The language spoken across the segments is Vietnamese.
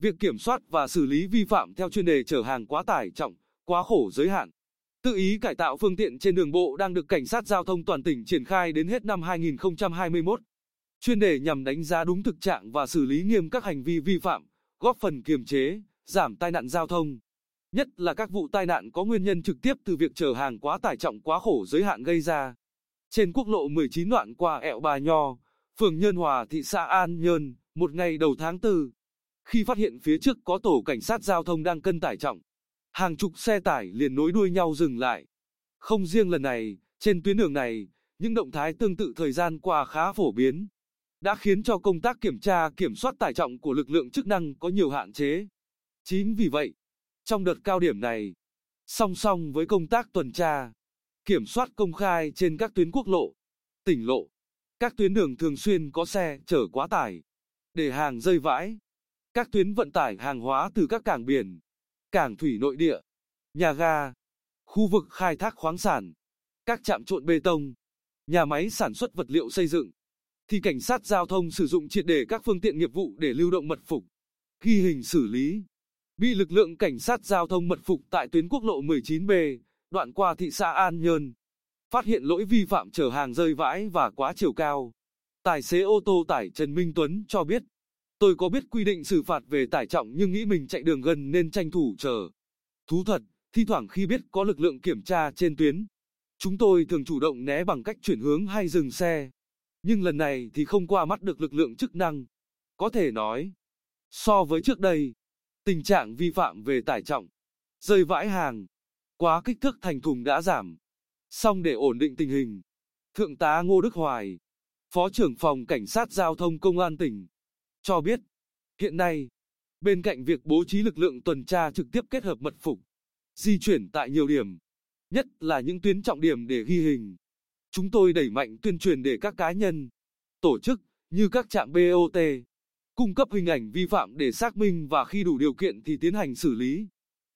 việc kiểm soát và xử lý vi phạm theo chuyên đề chở hàng quá tải trọng, quá khổ giới hạn. Tự ý cải tạo phương tiện trên đường bộ đang được cảnh sát giao thông toàn tỉnh triển khai đến hết năm 2021. Chuyên đề nhằm đánh giá đúng thực trạng và xử lý nghiêm các hành vi vi phạm, góp phần kiềm chế, giảm tai nạn giao thông. Nhất là các vụ tai nạn có nguyên nhân trực tiếp từ việc chở hàng quá tải trọng quá khổ giới hạn gây ra. Trên quốc lộ 19 đoạn qua ẹo Bà Nho, phường Nhân Hòa thị xã An Nhơn, một ngày đầu tháng 4, khi phát hiện phía trước có tổ cảnh sát giao thông đang cân tải trọng, hàng chục xe tải liền nối đuôi nhau dừng lại. Không riêng lần này, trên tuyến đường này, những động thái tương tự thời gian qua khá phổ biến, đã khiến cho công tác kiểm tra kiểm soát tải trọng của lực lượng chức năng có nhiều hạn chế. Chính vì vậy, trong đợt cao điểm này, song song với công tác tuần tra, kiểm soát công khai trên các tuyến quốc lộ, tỉnh lộ, các tuyến đường thường xuyên có xe chở quá tải, để hàng rơi vãi, các tuyến vận tải hàng hóa từ các cảng biển, cảng thủy nội địa, nhà ga, khu vực khai thác khoáng sản, các trạm trộn bê tông, nhà máy sản xuất vật liệu xây dựng, thì cảnh sát giao thông sử dụng triệt để các phương tiện nghiệp vụ để lưu động mật phục, ghi hình xử lý. Bị lực lượng cảnh sát giao thông mật phục tại tuyến quốc lộ 19B, đoạn qua thị xã An Nhơn. Phát hiện lỗi vi phạm chở hàng rơi vãi và quá chiều cao. Tài xế ô tô tải Trần Minh Tuấn cho biết, tôi có biết quy định xử phạt về tải trọng nhưng nghĩ mình chạy đường gần nên tranh thủ chờ. Thú thật, thi thoảng khi biết có lực lượng kiểm tra trên tuyến, chúng tôi thường chủ động né bằng cách chuyển hướng hay dừng xe. Nhưng lần này thì không qua mắt được lực lượng chức năng. Có thể nói, so với trước đây, tình trạng vi phạm về tải trọng, rơi vãi hàng, quá kích thước thành thùng đã giảm. Xong để ổn định tình hình, Thượng tá Ngô Đức Hoài, Phó trưởng phòng Cảnh sát Giao thông Công an tỉnh, cho biết, hiện nay, bên cạnh việc bố trí lực lượng tuần tra trực tiếp kết hợp mật phục, di chuyển tại nhiều điểm, nhất là những tuyến trọng điểm để ghi hình. Chúng tôi đẩy mạnh tuyên truyền để các cá nhân, tổ chức, như các trạm BOT, cung cấp hình ảnh vi phạm để xác minh và khi đủ điều kiện thì tiến hành xử lý.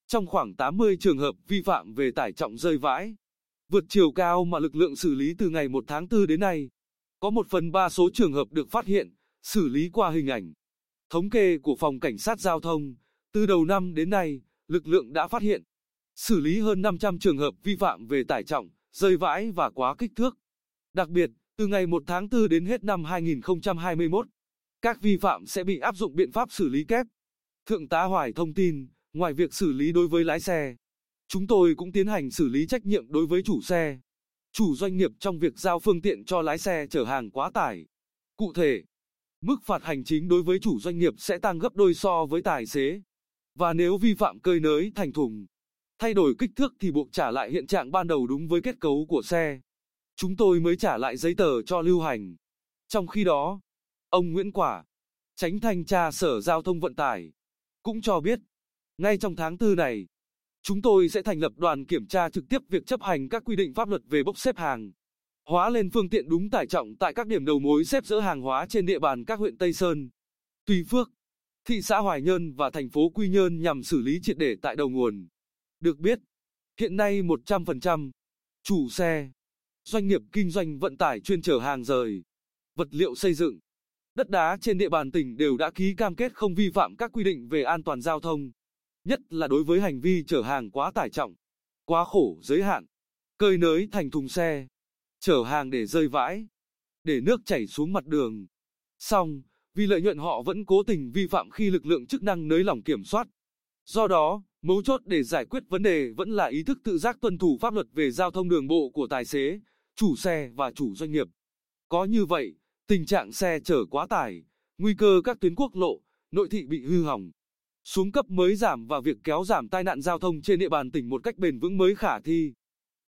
Trong khoảng 80 trường hợp vi phạm về tải trọng rơi vãi, vượt chiều cao mà lực lượng xử lý từ ngày 1 tháng 4 đến nay, có một phần ba số trường hợp được phát hiện, xử lý qua hình ảnh. Thống kê của Phòng Cảnh sát Giao thông, từ đầu năm đến nay, lực lượng đã phát hiện, xử lý hơn 500 trường hợp vi phạm về tải trọng, rơi vãi và quá kích thước. Đặc biệt, từ ngày 1 tháng 4 đến hết năm 2021, các vi phạm sẽ bị áp dụng biện pháp xử lý kép. Thượng tá Hoài thông tin, ngoài việc xử lý đối với lái xe, chúng tôi cũng tiến hành xử lý trách nhiệm đối với chủ xe, chủ doanh nghiệp trong việc giao phương tiện cho lái xe chở hàng quá tải. Cụ thể, mức phạt hành chính đối với chủ doanh nghiệp sẽ tăng gấp đôi so với tài xế. Và nếu vi phạm cơi nới thành thùng, thay đổi kích thước thì buộc trả lại hiện trạng ban đầu đúng với kết cấu của xe. Chúng tôi mới trả lại giấy tờ cho lưu hành. Trong khi đó, ông Nguyễn Quả, tránh thanh tra Sở Giao thông Vận tải, cũng cho biết, ngay trong tháng tư này, chúng tôi sẽ thành lập đoàn kiểm tra trực tiếp việc chấp hành các quy định pháp luật về bốc xếp hàng, hóa lên phương tiện đúng tải trọng tại các điểm đầu mối xếp dỡ hàng hóa trên địa bàn các huyện Tây Sơn, Tùy Phước, thị xã Hoài Nhơn và thành phố Quy Nhơn nhằm xử lý triệt để tại đầu nguồn. Được biết, hiện nay 100% chủ xe, doanh nghiệp kinh doanh vận tải chuyên chở hàng rời, vật liệu xây dựng, đất đá trên địa bàn tỉnh đều đã ký cam kết không vi phạm các quy định về an toàn giao thông, nhất là đối với hành vi chở hàng quá tải trọng, quá khổ giới hạn, cơi nới thành thùng xe, chở hàng để rơi vãi, để nước chảy xuống mặt đường. Xong, vì lợi nhuận họ vẫn cố tình vi phạm khi lực lượng chức năng nới lỏng kiểm soát. Do đó, mấu chốt để giải quyết vấn đề vẫn là ý thức tự giác tuân thủ pháp luật về giao thông đường bộ của tài xế, chủ xe và chủ doanh nghiệp. Có như vậy, tình trạng xe chở quá tải, nguy cơ các tuyến quốc lộ, nội thị bị hư hỏng, xuống cấp mới giảm và việc kéo giảm tai nạn giao thông trên địa bàn tỉnh một cách bền vững mới khả thi.